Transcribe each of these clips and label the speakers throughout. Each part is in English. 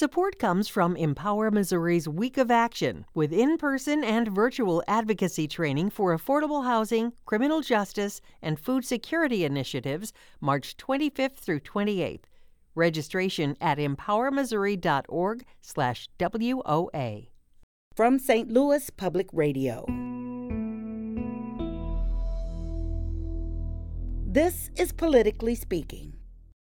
Speaker 1: Support comes from Empower Missouri's Week of Action, with in person and virtual advocacy training for affordable housing, criminal justice, and food security initiatives, March 25th through 28th. Registration at empowermissouri.org/slash WOA.
Speaker 2: From St. Louis Public Radio. This is Politically Speaking.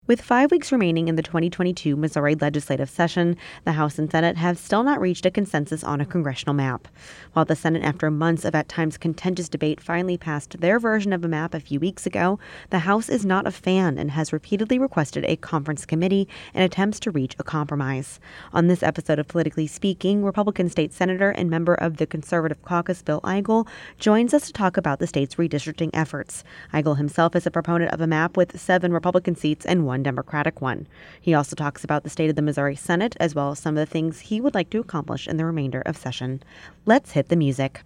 Speaker 3: With five weeks remaining in the 2022 Missouri legislative session, the House and Senate have still not reached a consensus on a congressional map. While the Senate, after months of at times contentious debate, finally passed their version of a map a few weeks ago, the House is not a fan and has repeatedly requested a conference committee in attempts to reach a compromise. On this episode of Politically Speaking, Republican State Senator and member of the Conservative Caucus, Bill Eigel, joins us to talk about the state's redistricting efforts. Eigel himself is a proponent of a map with seven Republican seats and one one Democratic one. He also talks about the state of the Missouri Senate as well as some of the things he would like to accomplish in the remainder of session. Let's hit the music.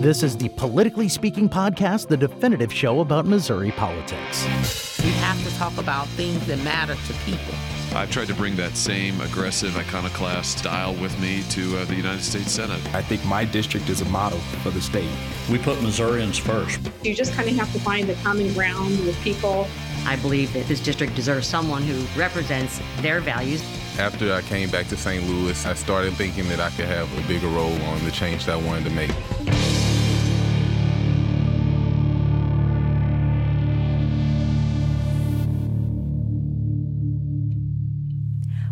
Speaker 4: This is the Politically Speaking podcast, the definitive show about Missouri politics.
Speaker 5: We have to talk about things that matter to people.
Speaker 6: I've tried to bring that same aggressive iconoclast style with me to uh, the United States Senate.
Speaker 7: I think my district is a model for the state.
Speaker 8: We put Missourians first.
Speaker 9: You just kind of have to find the common ground with people
Speaker 10: I believe that this district deserves someone who represents their values.
Speaker 11: After I came back to St. Louis, I started thinking that I could have a bigger role on the change that I wanted to make.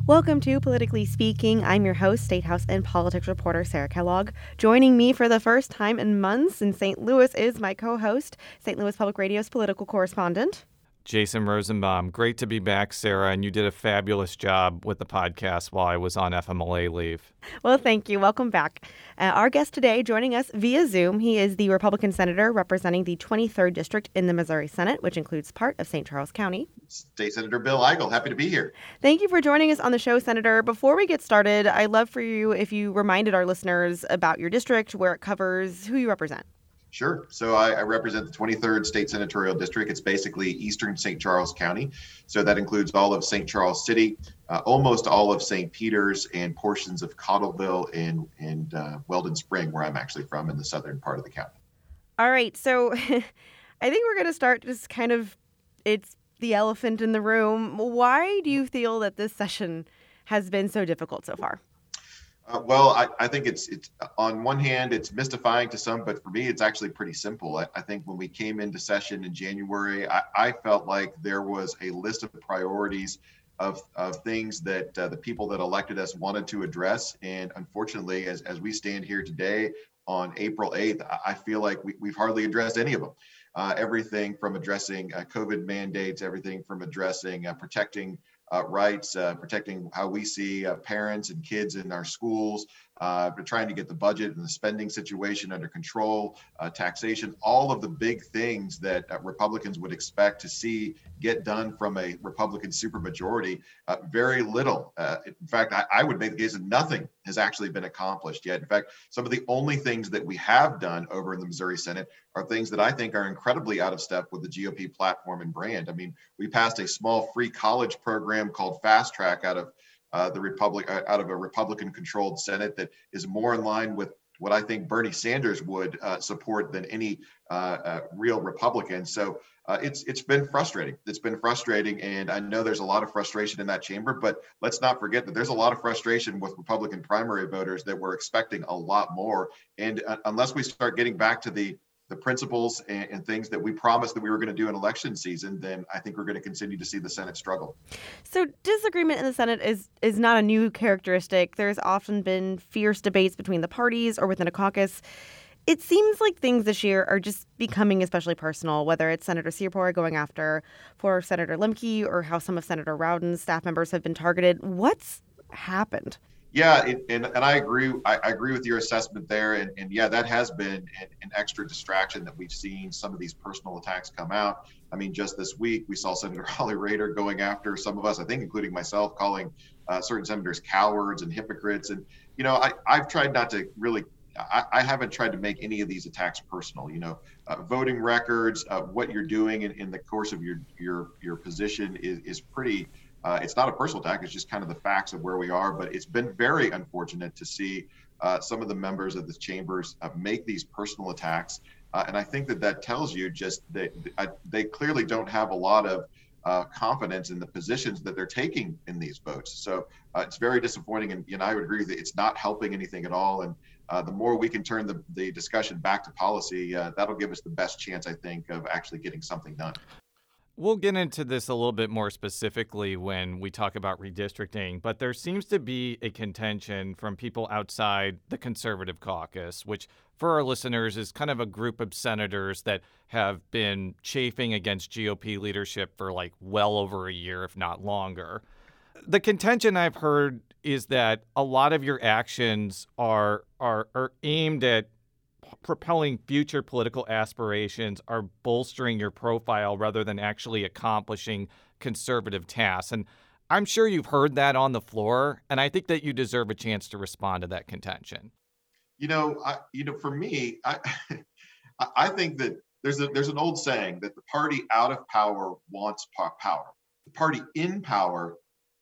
Speaker 3: Welcome to Politically Speaking. I'm your host, State House and politics reporter Sarah Kellogg. Joining me for the first time in months in St. Louis is my co host, St. Louis Public Radio's political correspondent,
Speaker 12: Jason Rosenbaum. Great to be back, Sarah, and you did a fabulous job with the podcast while I was on FMLA leave.
Speaker 3: Well, thank you. Welcome back. Uh, our guest today, joining us via Zoom, he is the Republican senator representing the 23rd District in the Missouri Senate, which includes part of St. Charles County.
Speaker 13: State Senator Bill Eigel, happy to be here.
Speaker 3: Thank you for joining us on the show, Senator. Before we get started, I'd love for you if you reminded our listeners about your district, where it covers, who you represent.
Speaker 13: Sure. So I, I, represent the 23rd State Senatorial District. It's basically eastern St. Charles County. So that includes all of St. Charles City, uh, almost all of St. Peter's, and portions of Cottleville and, and uh, Weldon Spring, where I'm actually from in the southern part of the county.
Speaker 3: All right. So I think we're going to start just kind of, it's the elephant in the room. Why do you feel that this session has been so difficult so far?
Speaker 13: Uh, well, I, I, think it's it's on one hand it's mystifying to some, but for me it's actually pretty simple. I, I think when we came into session in January, I, I, felt like there was a list of priorities of, of things that uh, the people that elected us wanted to address, and unfortunately, as as we stand here today on April 8th, I feel like we, we've hardly addressed any of them. Uh, everything from addressing uh, COVID mandates, everything from addressing uh, protecting rights, uh, protecting how we see uh, parents and kids in our schools, uh, trying to get the budget and the spending situation under control, uh, taxation, all of the big things that uh, Republicans would expect to see get done from a Republican supermajority. Uh, very little. Uh, in fact, I, I, would make the case that nothing has actually been accomplished yet. In fact, some of the only things that we have done over in the Missouri Senate are things that I think are incredibly out of step with the GOP platform and brand. I mean, we passed a small free college program called Fast Track out of uh, the Republic uh, out of a Republican-controlled Senate that is more in line with what I think Bernie Sanders would uh, support than any uh, uh, real Republican. So uh, it's it's been frustrating. It's been frustrating, and I know there's a lot of frustration in that chamber. But let's not forget that there's a lot of frustration with Republican primary voters that were expecting a lot more. And unless we start getting back to the the principles and, and, things that we promised that we were going to do in election season, then I think we're going to continue to see the Senate struggle.
Speaker 3: So disagreement in the Senate is is not a new characteristic. There's often been fierce debates between the parties or within a caucus. It seems like things this year are just becoming especially personal, whether it's Senator Searpour going after for Senator Lemke or how some of Senator Rowden's staff members have been targeted. What's happened?
Speaker 13: Yeah, it, and and I agree. I, I, agree with your assessment there, and, and yeah, that has been an, an, extra distraction that we've seen some of these personal attacks come out. I mean, just this week we saw Senator Holly Rehder going after some of us, I think, including myself, calling uh, certain senators cowards and hypocrites. And you know, I I've tried not to really. I, I haven't tried to make any of these attacks personal. You know, uh, voting records, uh, what you're doing in, in the course of your your your position is is pretty Uh, it's not a personal attack; it's just kind of the facts of where we are. But it's been very unfortunate to see uh, some of the members of the chambers uh, make these personal attacks, uh, and I think that that tells you just that they clearly don't have a lot of uh, confidence in the positions that they're taking in these votes. So uh, it's very disappointing, and, and I would agree that it's not helping anything at all. And uh, the more we can turn the, the discussion back to policy, uh, that'll give us the best chance, I think, of actually getting something done.
Speaker 12: We'll get into this a little bit more specifically when we talk about redistricting, but there seems to be a contention from people outside the conservative caucus, which for our listeners is kind of a group of senators that have been chafing against GOP leadership for like well over a year, if not longer. The contention I've heard is that a lot of your actions are are, are aimed at propelling future political aspirations are bolstering your profile rather than actually accomplishing conservative tasks. And I'm sure you've heard that on the floor, and I think that you deserve a chance to respond to that contention.
Speaker 13: You know, I, you know, for me, I, I think that there's a there's an old saying that the party out of power wants power. The party in power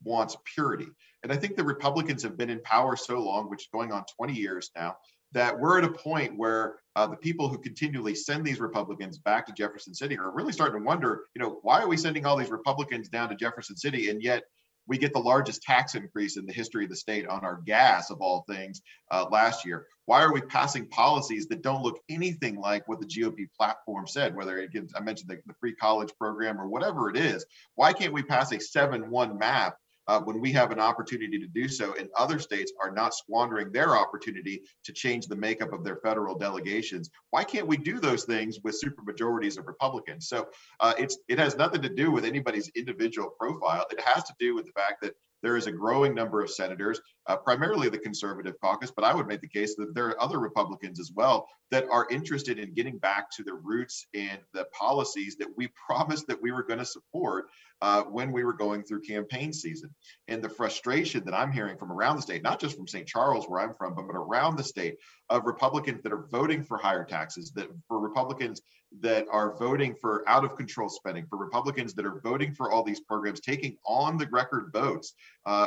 Speaker 13: wants purity. And I think the Republicans have been in power so long, which is going on 20 years now, that we're at a point where uh, the people who continually send these Republicans back to Jefferson City are really starting to wonder, you know, why are we sending all these Republicans down to Jefferson City and yet we get the largest tax increase in the history of the state on our gas of all things uh, last year? Why are we passing policies that don't look anything like what the gop platform said whether it gets i mentioned the, the free college program or whatever it is? Why can't we pass a 7-1 map uh, when we have an opportunity to do so, and other states are not squandering their opportunity to change the makeup of their federal delegations. Why can't we do those things with supermajorities of Republicans? So uh, it's it has nothing to do with anybody's individual profile. It has to do with the fact that there is a growing number of senators, uh, primarily the conservative caucus, but I would make the case that there are other Republicans as well that are interested in getting back to the roots and the policies that we promised that we were going to support uh, when we were going through campaign season. And the frustration that I'm hearing from around the state, not just from St. Charles, where I'm from, but, but around the state, of Republicans that are voting for higher taxes, that for Republicans that are voting for out of control spending, for Republicans that are voting for all these programs, taking on the record votes uh,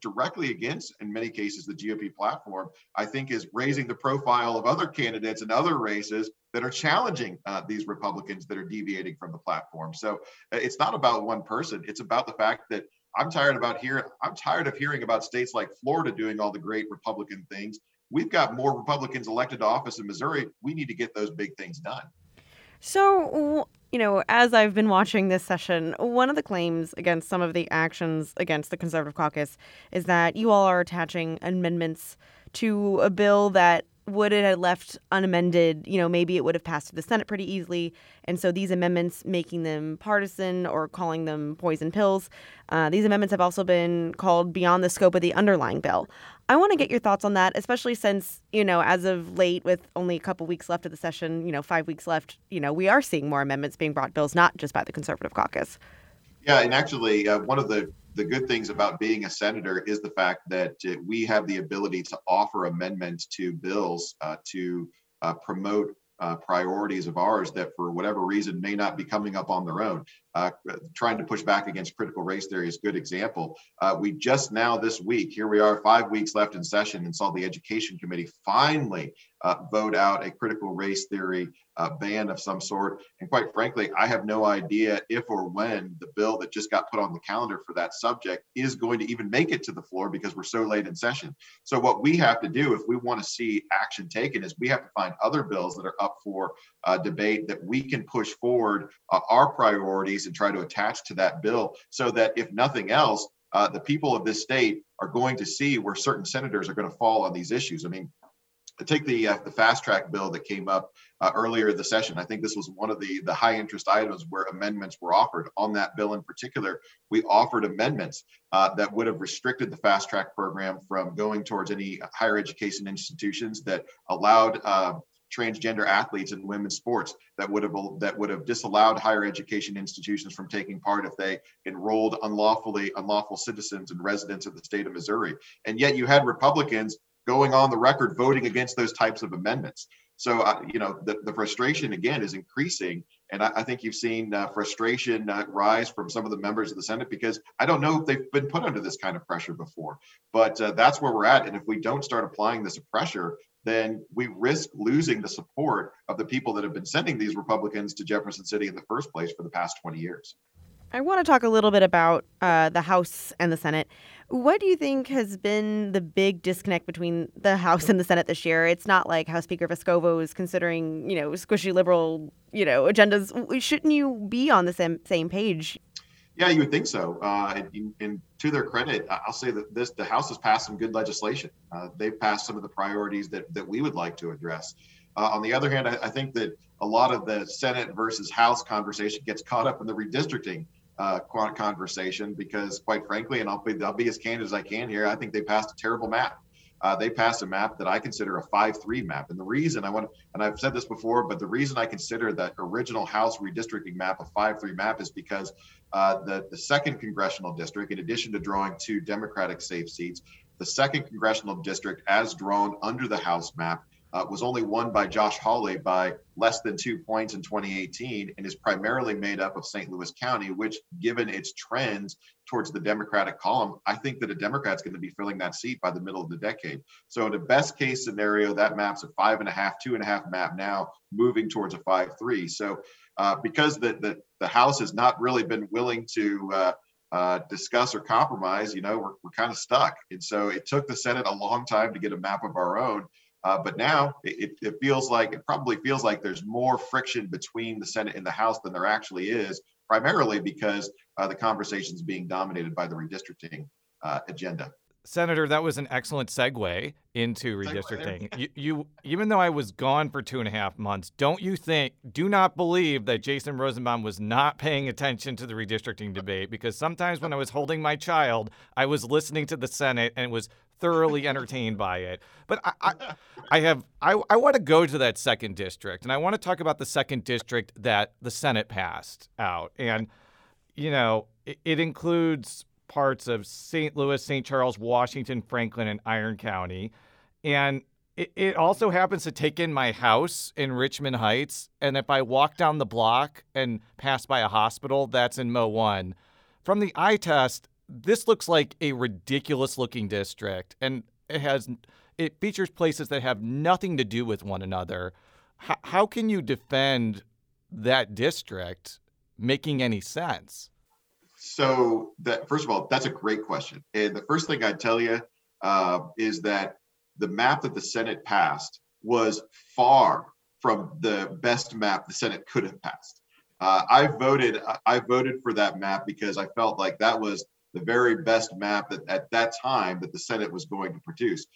Speaker 13: directly against, in many cases, the GOP platform, I think is raising the profile of other candidates and other races that are challenging uh, these Republicans that are deviating from the platform. So uh, it's not about one person. It's about the fact that I'm tired about hearing. I'm tired of hearing about states like Florida doing all the great Republican things. We've got more Republicans elected to office in Missouri. We need to get those big things done.
Speaker 3: So, you know, as I've been watching this session, one of the claims against some of the actions against the Conservative caucus is that you all are attaching amendments to a bill that would it have left unamended, you know, maybe it would have passed to the Senate pretty easily. And so these amendments, making them partisan or calling them poison pills, uh, these amendments have also been called beyond the scope of the underlying bill. I want to get your thoughts on that, especially since, you know, as of late, with only a couple weeks left of the session, you know, five weeks left, you know, we are seeing more amendments being brought bills, not just by the conservative caucus.
Speaker 13: Yeah, and actually, uh, one of the the good things about being a senator is the fact that uh, we have the ability to offer amendments to bills uh, to uh, promote uh, priorities of ours that, for whatever reason, may not be coming up on their own. Uh, trying to push back against critical race theory is a good example. Uh, we just now this week, here we are, five weeks left in session, and saw the Education Committee finally uh, vote out a critical race theory uh, ban of some sort. And quite frankly, I have no idea if or when the bill that just got put on the calendar for that subject is going to even make it to the floor because we're so late in session. So, what we have to do if we want to see action taken is we have to find other bills that are up for uh, debate that we can push forward uh, our and try to attach to that bill so that if nothing else, uh, the people of this state are going to see where certain senators are going to fall on these issues. I mean, take the uh, the fast track bill that came up uh, earlier the session. I think this was one of the the high interest items where amendments were offered on that bill in particular. We offered amendments uh, that would have restricted the fast track program from going towards any higher education institutions that allowed uh, transgender athletes in women's sports that would have that would have disallowed higher education institutions from taking part if they enrolled unlawfully unlawful citizens and residents of the state of Missouri. And yet you had Republicans going on the record voting against those types of amendments. So, uh, you know, the, the frustration again is increasing And I, I think you've seen uh, frustration uh, rise from some of the members of the Senate because I don't know if they've been put under this kind of pressure before. But uh, that's where we're at. And if we don't start applying this pressure, then we risk losing the support of the people that have been sending these Republicans to Jefferson City in the first place for the past 20 years.
Speaker 3: I want to talk a little bit about uh, the House and the Senate. What do you think has been the big disconnect between the House and the Senate this year? It's not like House Speaker Vescovo is considering, you know, squishy liberal, you know, agendas. Shouldn't you be on the same same page?
Speaker 13: Yeah, you would think so. Uh, and, and, to their credit, I'll say that this the House has passed some good legislation. Uh, they've passed some of the priorities that that we would like to address. Uh, on the other hand, I, I, think that a lot of the Senate versus House conversation gets caught up in the redistricting uh, conversation because, quite frankly, and I'll be I'll be as candid as I can here. I think they passed a terrible map. Uh, they passed a map that I consider a 5-3 map, and the reason I want, and I've said this before, but the reason I consider that original House redistricting map a 5-3 map is because uh, the the second congressional district, in addition to drawing two Democratic safe seats, the second congressional district, as drawn under the House map, uh, was only won by Josh Hawley by less than two points in 2018 and is primarily made up of St. Louis County, which, given its trends towards the Democratic column, I think that a Democrat's going to be filling that seat by the middle of the decade. So, in a best case scenario, that map's a five and a half, two and a half map now, moving towards a five three. So, uh, because the, the, the House has not really been willing to uh, uh, discuss or compromise, you know, we're, we're kind of stuck. And so it took the Senate a long time to get a map of our own. Uh, but now it, it feels like it probably feels like there's more friction between the Senate and the House than there actually is, primarily because uh, the conversation is being dominated by the redistricting agenda.
Speaker 12: Senator, that was an excellent segue into redistricting. you, you, even though I was gone for two and a half months, don't you think, do not believe that Jason Rosenbaum was not paying attention to the redistricting debate? Because sometimes when I was holding my child, I was listening to the Senate and was thoroughly entertained by it. But I, I, I have I, I want to go to that second district, and I want to talk about the second district that the Senate passed out, and you know it, it includes parts of St. Louis, St. Charles, Washington, Franklin, and Iron County, and it, it also happens to take in my house in Richmond Heights, and if I walk down the block and pass by a hospital, that's in Mo One. From the eye test, this looks like a ridiculous looking district and it has it features places that have nothing to do with one another how, how can you defend that district making any sense
Speaker 13: so that first of all that's a great question and the first thing i'd tell you uh, is that the map that the senate passed was far from the best map the senate could have passed uh, I voted. I voted for that map because I felt like that was the very best map that at that time that the Senate was going to produce.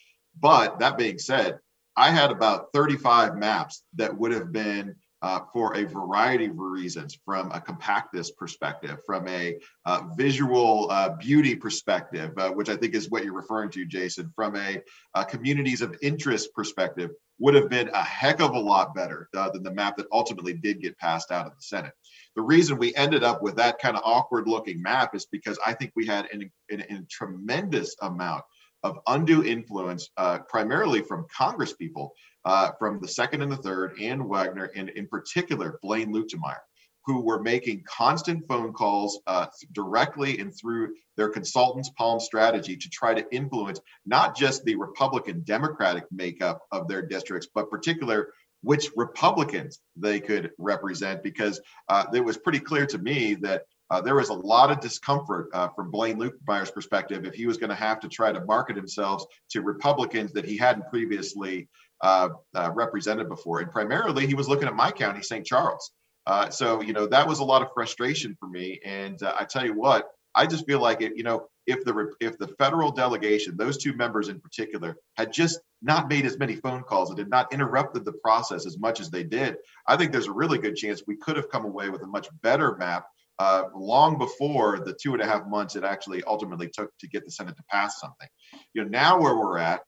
Speaker 13: But that being said, I had about 35 maps that would have been uh, for a variety of reasons from a compactness perspective, from a uh, visual uh, beauty perspective, uh, which I think is what you're referring to, Jason, from a communities of interest perspective, would have been a heck of a lot better uh, than the map that ultimately did get passed out of the Senate. The reason we ended up with that kind of awkward looking map is because I think we had an tremendous amount of undue influence, uh, primarily from Congress people, uh, from the second and the third, and Wagner, and in particular, Blaine Luetkemeyer, who were making constant phone calls uh, directly and through their consultants' Palm strategy to try to influence not just the Republican Democratic makeup of their districts, but particular which Republicans they could represent, because uh, it was pretty clear to me that uh, there was a lot of discomfort uh, from Blaine Luetkemeyer's perspective if he was going to have to try to market himself to Republicans that he hadn't previously uh, uh, represented before. And primarily, he was looking at my county, St. Charles. Uh, so, you know, that was a lot of frustration for me. And uh, I tell you what, I just feel like it, you know, if the if the federal delegation, those two members in particular, had just not made as many phone calls and had not interrupted the process as much as they did, I think there's a really good chance we could have come away with a much better map uh, long before the two and a half months it actually ultimately took to get the Senate to pass something. You know, now where we're at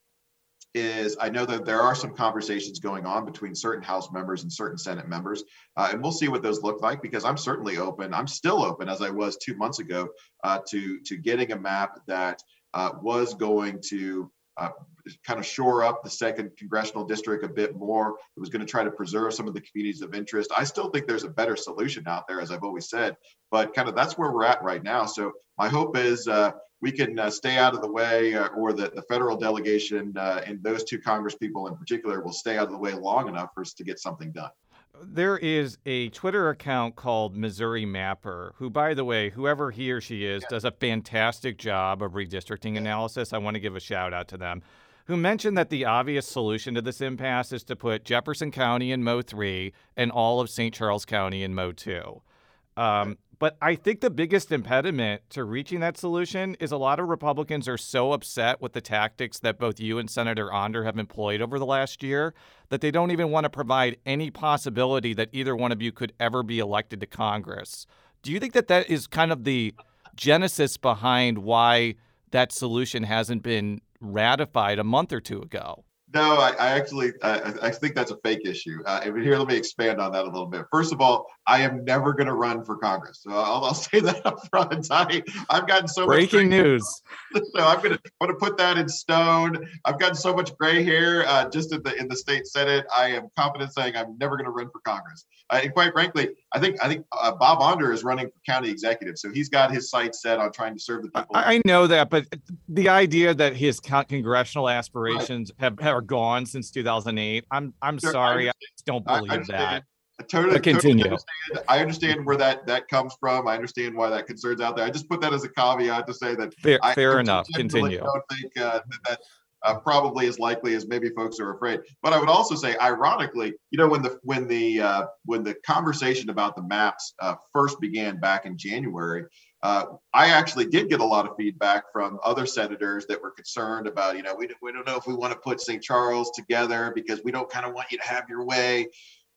Speaker 13: is I know that there are some conversations going on between certain House members and certain Senate members, uh, and we'll see what those look like because I'm certainly open. I'm still open as I was two months ago uh, to to getting a map that uh, was going to uh, kind of shore up the second congressional district a bit more. It was going to try to preserve some of the communities of interest. I still think there's a better solution out there, as I've always said, but kind of that's where we're at right now. So my hope is uh, we can uh, stay out of the way, uh, or that the federal delegation uh, and those two Congress people in particular will stay out of the way long enough for us to get something done.
Speaker 12: There is a Twitter account called Missouri Mapper, who, by the way, whoever he or she is, does a fantastic job of redistricting analysis. I want to give a shout out to them who mentioned that the obvious solution to this impasse is to put Jefferson County in Mo 3 and all of St. Charles County in Mo 2. Um, but I think the biggest impediment to reaching that solution is a lot of Republicans are so upset with the tactics that both you and Senator Onder have employed over the last year that they don't even want to provide any possibility that either one of you could ever be elected to Congress. Do you think that that is kind of the genesis behind why that solution hasn't been ratified a month or two ago.
Speaker 13: No, I, I actually I, I, think that's a fake issue. Uh, here, let me expand on that a little bit. First of all, I am never going to run for Congress. So I'll, I'll, say that up front. I, I've gotten so much.
Speaker 12: breaking news.
Speaker 13: So I'm going to want to put that in stone. I've gotten so much gray hair uh, just in the in the state senate. I am confident saying I'm never going to run for Congress. Uh, and quite frankly, I think I think uh, Bob Onder is running for county executive, so he's got his sights set on trying to serve the people.
Speaker 12: I, I know that, but the idea that his congressional aspirations right. have, have gone since 2008, I'm I'm sure, sorry, I, I, don't believe that.
Speaker 13: I totally, continue. Totally understand. I understand where that that comes from. I understand why that concerns out there. I just put that as a caveat to say that
Speaker 12: fair,
Speaker 13: I,
Speaker 12: fair enough. Continue.
Speaker 13: I don't think uh, that, that uh, probably as likely as maybe folks are afraid. But I would also say, ironically, you know, when the when the uh, when the conversation about the maps uh, first began back in January, uh, I actually did get a lot of feedback from other senators that were concerned about, you know, we, we don't know if we want to put St. Charles together because we don't kind of want you to have your way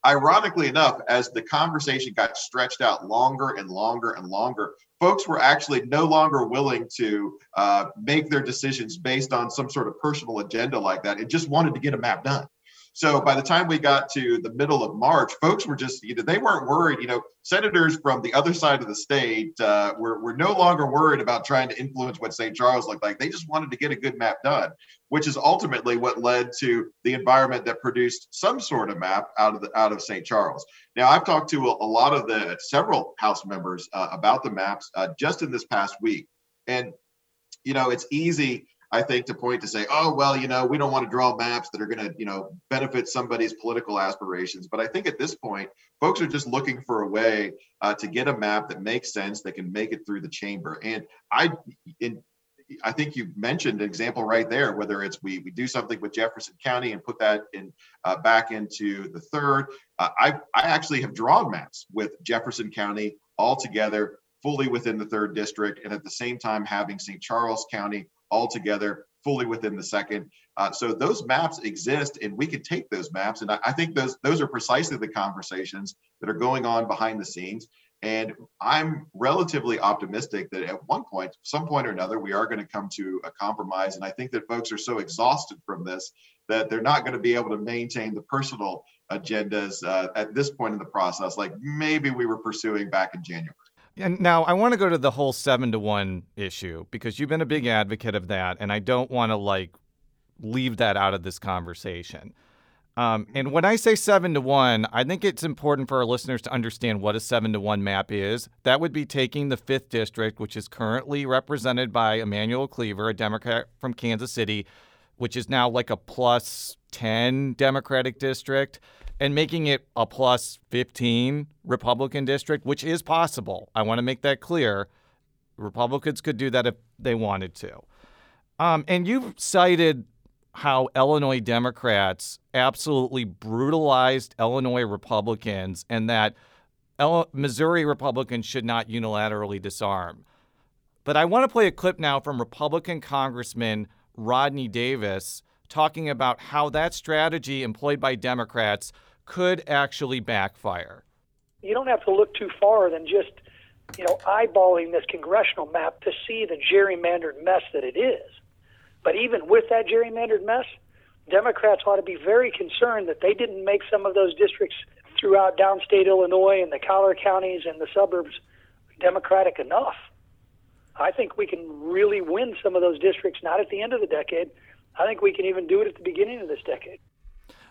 Speaker 13: ironically enough, as the conversation got stretched out longer and longer and longer, folks were actually no longer willing to uh, make their decisions based on some sort of personal agenda like that and just wanted to get a map done. So by the time we got to the middle of March, folks were just, you know, they weren't worried. You know, senators from the other side of the state uh, were, were no longer worried about trying to influence what St. Charles looked like. They just wanted to get a good map done, which is ultimately what led to the environment that produced some sort of map out of the out of St. Charles. Now, I've talked to a, a lot of the several House members uh, about the maps uh, just in this past week, and you know, it's easy I think, to point to say, oh, well, you know, we don't want to draw maps that are going to, you know, benefit somebody's political aspirations. But I think at this point, folks are just looking for a way uh, to get a map that makes sense, that can make it through the chamber. And I, in, I think you mentioned an example right there, whether it's we, we do something with Jefferson County and put that in uh, back into the third. Uh, I, I actually have drawn maps with Jefferson County all together fully within the third district and at the same time having St. Charles County altogether fully within the second. Uh, so those maps exist, and we can take those maps, and I, I, think those those are precisely the conversations that are going on behind the scenes. And I'm relatively optimistic that at one point, some point or another, we are going to come to a compromise. And I think that folks are so exhausted from this that they're not going to be able to maintain the personal agendas uh, at this point in the process, like maybe we were pursuing back in January.
Speaker 12: And now I want to go to the whole seven to one issue because you've been a big advocate of that, and I don't want to like leave that out of this conversation. Um, and when I say seven to one, I think it's important for our listeners to understand what a seven to one map is. That would be taking the fifth district, which is currently represented by Emanuel Cleaver, a Democrat from Kansas City, which is now like a plus 10 Democratic district and making it a plus 15 Republican district, which is possible. I want to make that clear. Republicans could do that if they wanted to. Um, and you've cited how Illinois Democrats absolutely brutalized Illinois Republicans and that Missouri Republicans should not unilaterally disarm. But I want to play a clip now from Republican Congressman Rodney Davis talking about how that strategy employed by Democrats could actually backfire.
Speaker 14: You don't have to look too far than just, you know, eyeballing this congressional map to see the gerrymandered mess that it is. But even with that gerrymandered mess, Democrats ought to be very concerned that they didn't make some of those districts throughout downstate Illinois and the collar counties and the suburbs Democratic enough. I think we can really win some of those districts, not at the end of the decade, I think we can even do it at the beginning of this decade.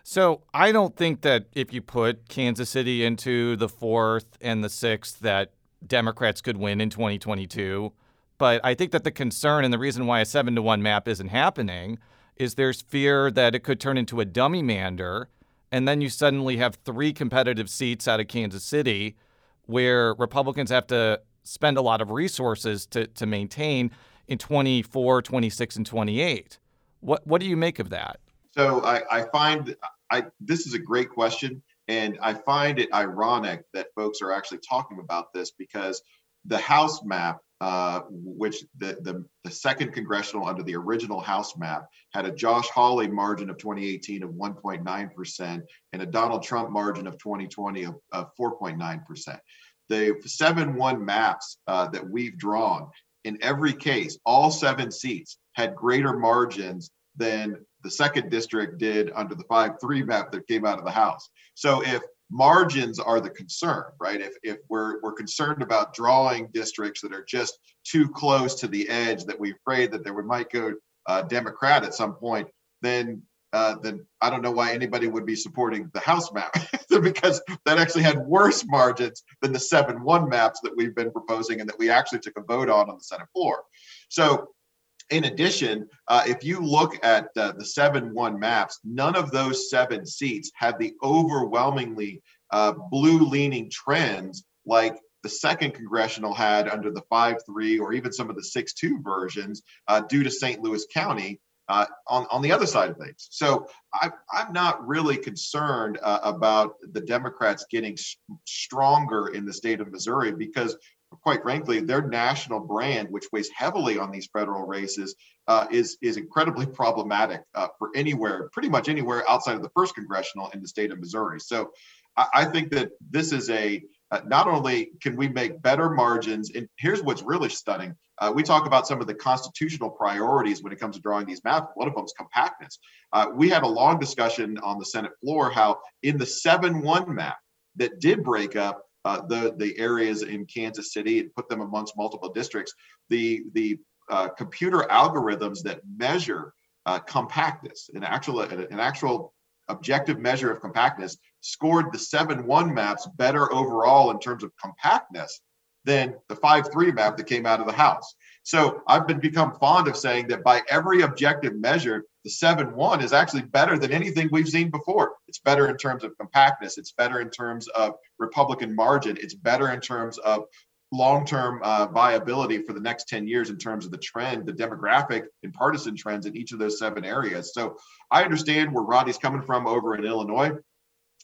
Speaker 12: So I don't think that if you put Kansas City into the fourth and the sixth, that Democrats could win in 2022. But I think that the concern and the reason why a seven to one map isn't happening is there's fear that it could turn into a dummy mander, and then you suddenly have three competitive seats out of Kansas City where Republicans have to spend a lot of resources to, to maintain in 24, 26, and 28. What what do you make of that?
Speaker 13: So I, I find I this is a great question, and I find it ironic that folks are actually talking about this because the House map, uh, which the, the the second congressional under the original House map had a Josh Hawley margin of 2018 of 1.9 percent and a Donald Trump margin of 2020 of, of 4.9 percent. The seven one maps uh, that we've drawn in every case, all seven seats had greater margins than the second district did under the 5-3 map that came out of the House. So if margins are the concern, right? If, if we're, we're concerned about drawing districts that are just too close to the edge that we're afraid that they might go uh, Democrat at some point, then uh, then I don't know why anybody would be supporting the House map because that actually had worse margins than the 7 1 maps that we've been proposing and that we actually took a vote on on the Senate floor. So in addition, uh, if you look at uh, the 7 1 maps, none of those seven seats have the overwhelmingly uh, blue leaning trends like the second congressional had under the 5 3 or even some of the 6 2 versions uh, due to St. Louis County. Uh, on, on the other side of things. So I, I'm not really concerned uh, about the Democrats getting stronger in the state of Missouri because quite frankly, their national brand, which weighs heavily on these federal races, uh, is is incredibly problematic uh, for anywhere, pretty much anywhere outside of the first congressional in the state of Missouri. So, I, I think that this is a uh, not only can we make better margins, and here's what's really stunning. Uh, we talk about some of the constitutional priorities when it comes to drawing these maps. One of them is compactness. Uh, we had a long discussion on the Senate floor how in the 7 1 map that did break up uh, the the areas in Kansas City and put them amongst multiple districts. The the uh, computer algorithms that measure uh, compactness, an actual an actual objective measure of compactness, scored the seven one maps better overall in terms of compactness than the five three map that came out of the House. So I've been become fond of saying that by every objective measure, the 7 1 is actually better than anything we've seen before. It's better in terms of compactness, it's better in terms of Republican margin, it's better in terms of long term uh, viability for the next 10 years in terms of the trend, the demographic and partisan trends in each of those seven areas. So I understand where Rodney's coming from over in Illinois.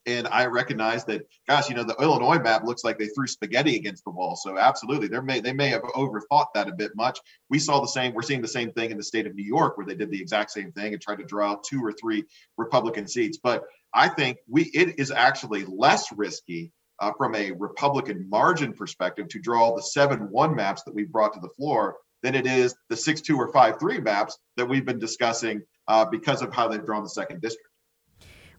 Speaker 13: And I recognize that, gosh, you know, the Illinois map looks like they threw spaghetti against the wall. So absolutely, they may they may have overthought that a bit much. We saw the same. We're seeing the same thing in the state of New York, where they did the exact same thing and tried to draw out two or three Republican seats. But I think we it is actually less risky uh, from a Republican margin perspective to draw the seven one maps that we brought to the floor than it is the six two or five three maps that we've been discussing uh, because of how they've drawn the second district.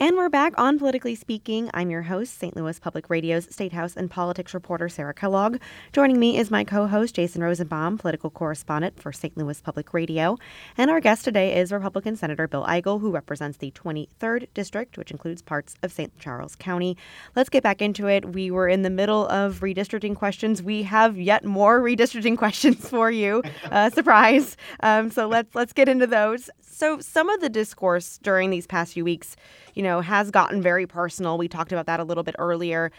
Speaker 3: And we're back on Politically Speaking. I'm your host, St. Louis Public Radio's State House and Politics reporter Sarah Kellogg. Joining me is my co host, Jason Rosenbaum, political correspondent for St. Louis Public Radio. And our guest today is Republican Senator Bill Eigel, who represents the 23rd District, which includes parts of St. Charles County. Let's get back into it. We were in the middle of redistricting questions. We have yet more redistricting questions for you. Uh, surprise. Um, so let's, let's get into those. So, some of the discourse during these past few weeks, you know, has gotten very personal. We talked about that a little bit earlier.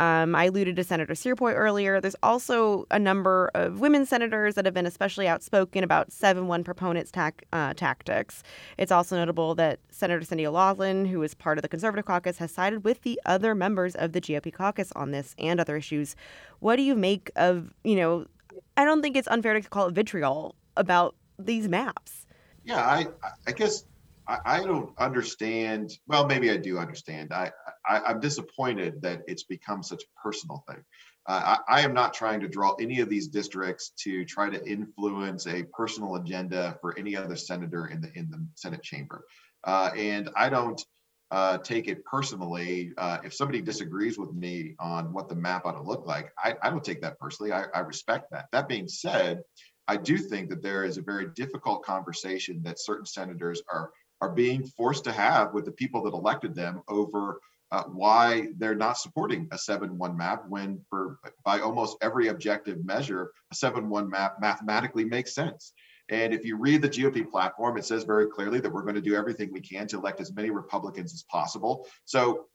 Speaker 3: Um, I alluded to Senator Searpoy earlier. There's also a number of women senators that have been especially outspoken about 7 1 proponents' tac- uh, tactics. It's also notable that Senator Cindy O'Laughlin, who is part of the Conservative caucus, has sided with the other members of the GOP caucus on this and other issues. What do you make of, you know, I don't think it's unfair to call it vitriol about these maps.
Speaker 13: Yeah, I I guess I, I don't understand. Well, maybe I do understand. I, I am disappointed that it's become such a personal thing. Uh, I, I, am not trying to draw any of these districts to try to influence a personal agenda for any other senator in the in the Senate chamber, uh, and I don't uh, take it personally. Uh, if somebody disagrees with me on what the map ought to look like, I, I don't take that personally. I, I respect that. That being said, I do think that there is a very difficult conversation that certain senators are are being forced to have with the people that elected them over uh, why they're not supporting a 7-1 map when for by almost every objective measure a 7-1 map mathematically makes sense and if you read the GOP platform, it says very clearly that we're going to do everything we can to elect as many Republicans as possible. So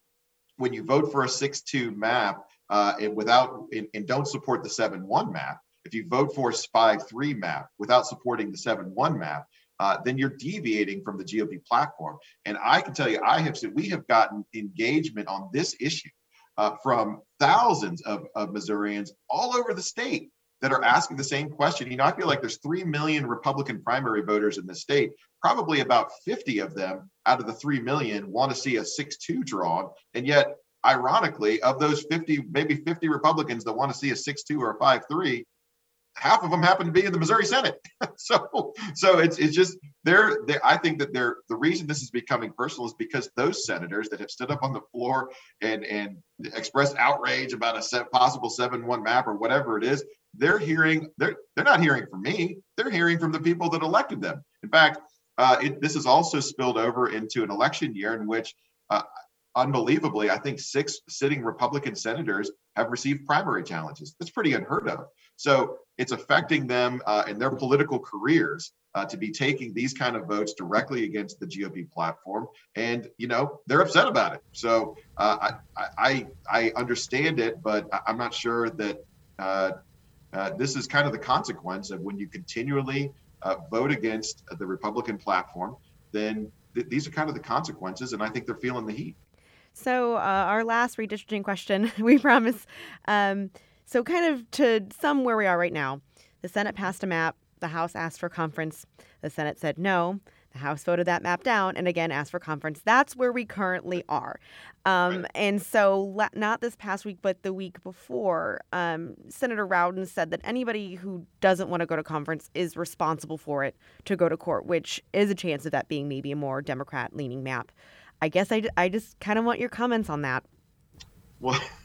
Speaker 13: when you vote for a 6-2 map uh, and without and, and don't support the 7-1 map, if you vote for a 5-3 map without supporting the 7-1 map, uh, then you're deviating from the GOP platform. And I can tell you, I have said we have gotten engagement on this issue uh, from thousands of, of Missourians all over the state that are asking the same question. You know, I feel like there's 3 million Republican primary voters in the state. Probably about 50 of them out of the 3 million want to see a 6 2 drawn. And yet, ironically, of those 50, maybe 50 Republicans that want to see a 6 2 or a 5 3, half of them happen to be in the Missouri Senate. so, so it's it's just they're I think that they're the reason this is becoming personal is because those senators that have stood up on the floor and and expressed outrage about a set, possible seven one map or whatever it is, they're hearing they're they're not hearing from me. They're hearing from the people that elected them. In fact, uh, it, this has also spilled over into an election year in which. Uh, unbelievably, I think six sitting Republican senators have received primary challenges. That's pretty unheard of. So it's affecting them uh, in their political careers uh, to be taking these kind of votes directly against the GOP platform, and you know they're upset about it. So uh, I, I I understand it, but I'm not sure that uh, uh, this is kind of the consequence of when you continually uh, vote against the Republican platform. Then th- these are kind of the consequences, and I think they're feeling the heat.
Speaker 3: So our last redistricting question, we promise. Um, so, kind of to sum where we are right now, the Senate passed a map. The House asked for conference. The Senate said no. The House voted that map down and again asked for conference. That's where we currently are. Um, and so, not this past week, but the week before, um, Senator Rowden said that anybody who doesn't want to go to conference is responsible for it to go to court, which is a chance of that being maybe a more Democrat leaning map. I guess I, I just kind of want your comments on that.
Speaker 13: Well,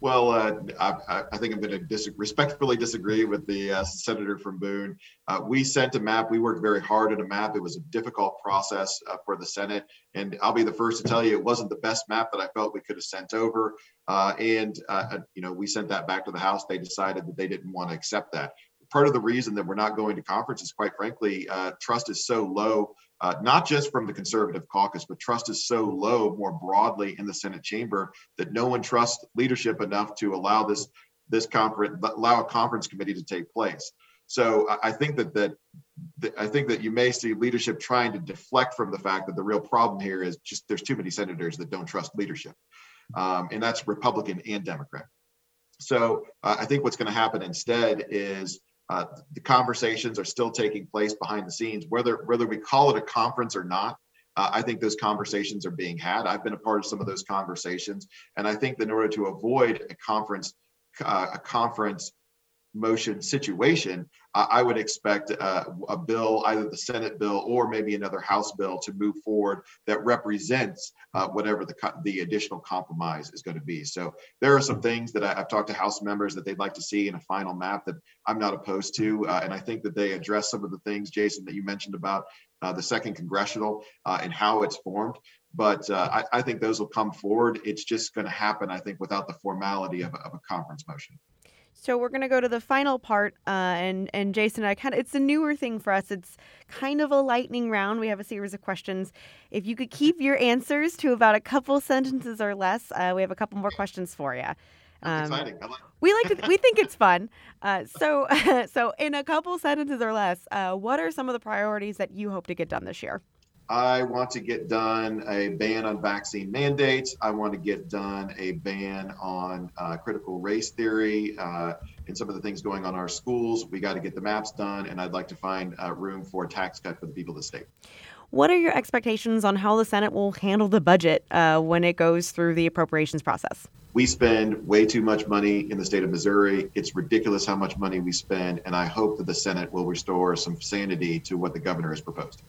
Speaker 13: well, uh, I, I, think I'm going to dis- respectfully disagree with the uh, senator from Boone. Uh, we sent a map. We worked very hard on a map. It was a difficult process uh, for the Senate, and I'll be the first to tell you it wasn't the best map that I felt we could have sent over. Uh, and uh, you know, we sent that back to the House. They decided that they didn't want to accept that. Part of the reason that we're not going to conference is, quite frankly, trust is so low uh, not just from the conservative caucus, but trust is so low more broadly in the Senate chamber that no one trusts leadership enough to allow this this conference allow a conference committee to take place. So I think that that I think that you may see leadership trying to deflect from the fact that the real problem here is just there's too many senators that don't trust leadership, um, and that's Republican and Democrat. So uh, I think what's going to happen instead is uh, the conversations are still taking place behind the scenes, whether whether we call it a conference or not. Uh, I think those conversations are being had. I've been a part of some of those conversations, and I think that in order to avoid a conference, uh, a conference motion situation, I would expect uh, a bill, either the Senate bill or maybe another House bill, to move forward that represents uh, whatever the the additional compromise is going to be. So there are some things that I, have talked to House members that they'd like to see in a final map that I'm not opposed to, uh, and I think that they address some of the things, Jason, that you mentioned about uh, the second congressional uh, and how it's formed but uh, I, I, think those will come forward. It's just going to happen, I think, without the formality of, of a conference motion.
Speaker 3: So we're gonna go to the final part, uh, and and Jason, I kind of it's a newer thing for us. It's kind of a lightning round. We have a series of questions. If you could keep your answers to about a couple sentences or less, uh, we have a couple more questions for you.
Speaker 13: Um. Like
Speaker 3: we like to we think it's fun. Uh, so so in a couple sentences or less, uh, what are some of the priorities that you hope to get done this year?
Speaker 13: I want to get done a ban on vaccine mandates. I want to get done a ban on uh, critical race theory uh, and some of the things going on in our schools. We got to get the maps done, and I'd like to find uh, room for a tax cut for the people of the state.
Speaker 3: What are your expectations on how the Senate will handle the budget uh, when it goes through the appropriations process?
Speaker 13: We spend way too much money in the state of Missouri. It's ridiculous how much money we spend, and I hope that the Senate will restore some sanity to what the governor has proposed.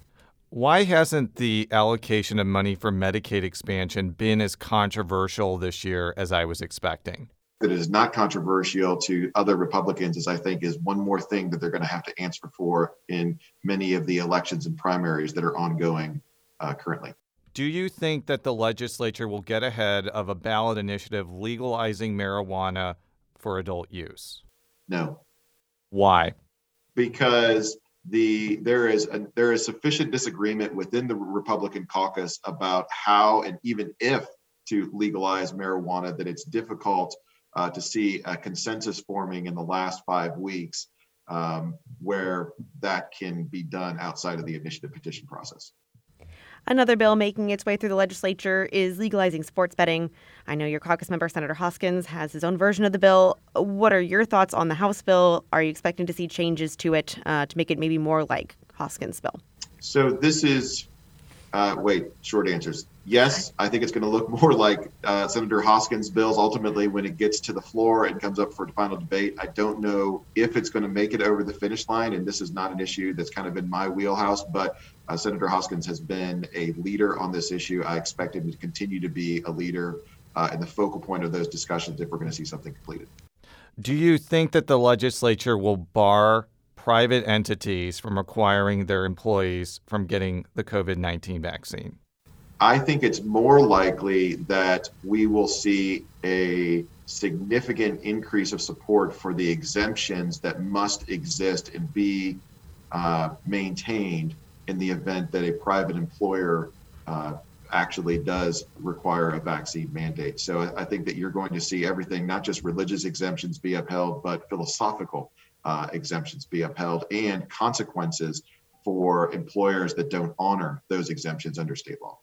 Speaker 12: Why hasn't the allocation of money for Medicaid expansion been as controversial this year as I was expecting?
Speaker 13: That is not controversial to other Republicans, as I think is one more thing that they're going to have to answer for in many of the elections and primaries that are ongoing uh, currently.
Speaker 12: Do you think that the legislature will get ahead of a ballot initiative legalizing marijuana for adult use?
Speaker 13: No.
Speaker 12: Why?
Speaker 13: Because the there is a, there is sufficient disagreement within the Republican caucus about how and even if to legalize marijuana that it's difficult uh, to see a consensus forming in the last five weeks um, where that can be done outside of the initiative petition process.
Speaker 3: Another bill making its way through the legislature is legalizing sports betting. I know your caucus member, Senator Hoskins, has his own version of the bill. What are your thoughts on the House bill? Are you expecting to see changes to it uh, to make it maybe more like Hoskins' bill?
Speaker 13: So this is, uh, wait, short answers. Yes, I think it's going to look more like uh, Senator Hoskins' bills ultimately when it gets to the floor and comes up for final debate. I don't know if it's going to make it over the finish line, and this is not an issue that's kind of in my wheelhouse, but uh, Senator Hoskins has been a leader on this issue. I expect him to continue to be a leader uh, and the focal point of those discussions if we're going to see something completed.
Speaker 12: Do you think that the legislature will bar private entities from requiring their employees from getting the COVID 19 vaccine?
Speaker 13: I think it's more likely that we will see a significant increase of support for the exemptions that must exist and be uh, maintained in the event that a private employer uh, actually does require a vaccine mandate. So I think that you're going to see everything, not just religious exemptions be upheld, but philosophical uh, exemptions be upheld and consequences for employers that don't honor those exemptions under state law.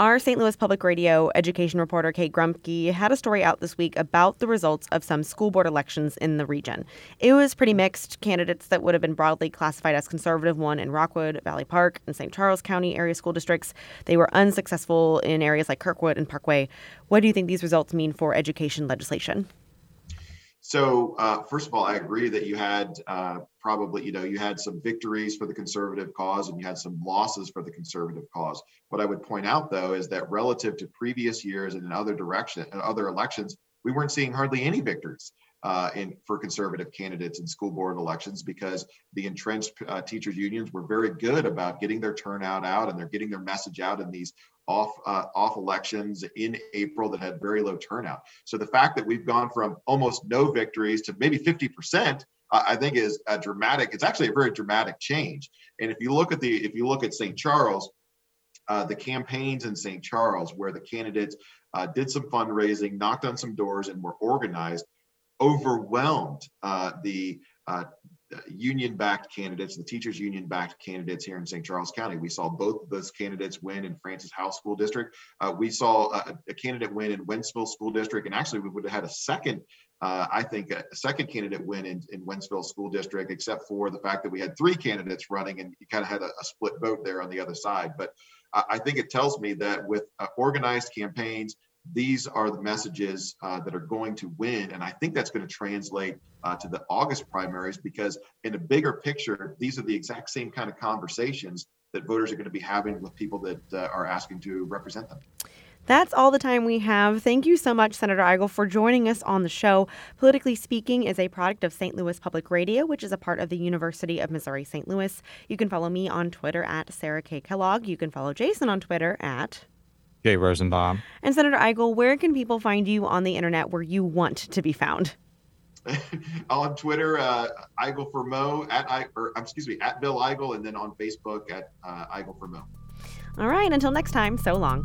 Speaker 3: Our St. Louis Public Radio education reporter Kate Grumke had a story out this week about the results of some school board elections in the region. It was pretty mixed. Candidates that would have been broadly classified as conservative won in Rockwood, Valley Park, and St. Charles County area school districts. They were unsuccessful in areas like Kirkwood and Parkway. What do you think these results mean for education legislation?
Speaker 13: So, uh, first of all, I agree that you had uh, probably, you know, you had some victories for the conservative cause and you had some losses for the conservative cause. What I would point out, though, is that relative to previous years and in other direction, and other elections, we weren't seeing hardly any victories uh, in for conservative candidates in school board elections because the entrenched uh, teachers unions were very good about getting their turnout out and they're getting their message out in these off uh, off elections in April that had very low turnout. So the fact that we've gone from almost no victories to maybe 50 percent, I think is a dramatic. It's actually a very dramatic change. And if you look at the if you look at St. Charles, uh, the campaigns in St. Charles where the candidates uh, did some fundraising, knocked on some doors, and were organized, overwhelmed uh, the uh, union backed candidates, the teachers union backed candidates here in St. Charles County. We saw both those candidates win in Francis Howell School District. Uh, we saw a, a, candidate win in Wentzville School District, and actually we would have had a second. Uh, I think a, second candidate win in, in Wentzville School District, except for the fact that we had three candidates running and you kind of had a, a split vote there on the other side. But I think it tells me that with uh, organized campaigns, these are the messages uh, that are going to win. And I think that's going to translate uh, to the August primaries because, in a bigger picture, these are the exact same kind of conversations that voters are going to be having with people that uh, are asking to represent them.
Speaker 3: That's all the time we have. Thank you so much, Senator Eigel, for joining us on the show. Politically Speaking is a product of St. Louis Public Radio, which is a part of the University of Missouri St. Louis. You can follow me on Twitter at Sarah K. Kellogg. You can follow Jason on Twitter at
Speaker 12: Jay Rosenbaum.
Speaker 3: And Senator Eigel, where can people find you on the internet where you want to be found?
Speaker 13: on Twitter, uh, Eigel for Mo at I, or excuse me at Bill Eigel, and then on Facebook at uh, Eigel for Mo.
Speaker 3: All right. Until next time. So long.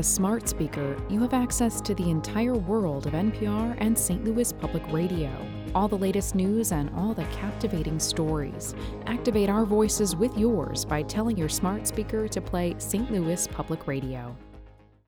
Speaker 15: A smart speaker, you have access to the entire world of NPR and St. Louis Public Radio. All the latest news and all the captivating stories. Activate our voices with yours by telling your smart speaker to play St. Louis Public Radio.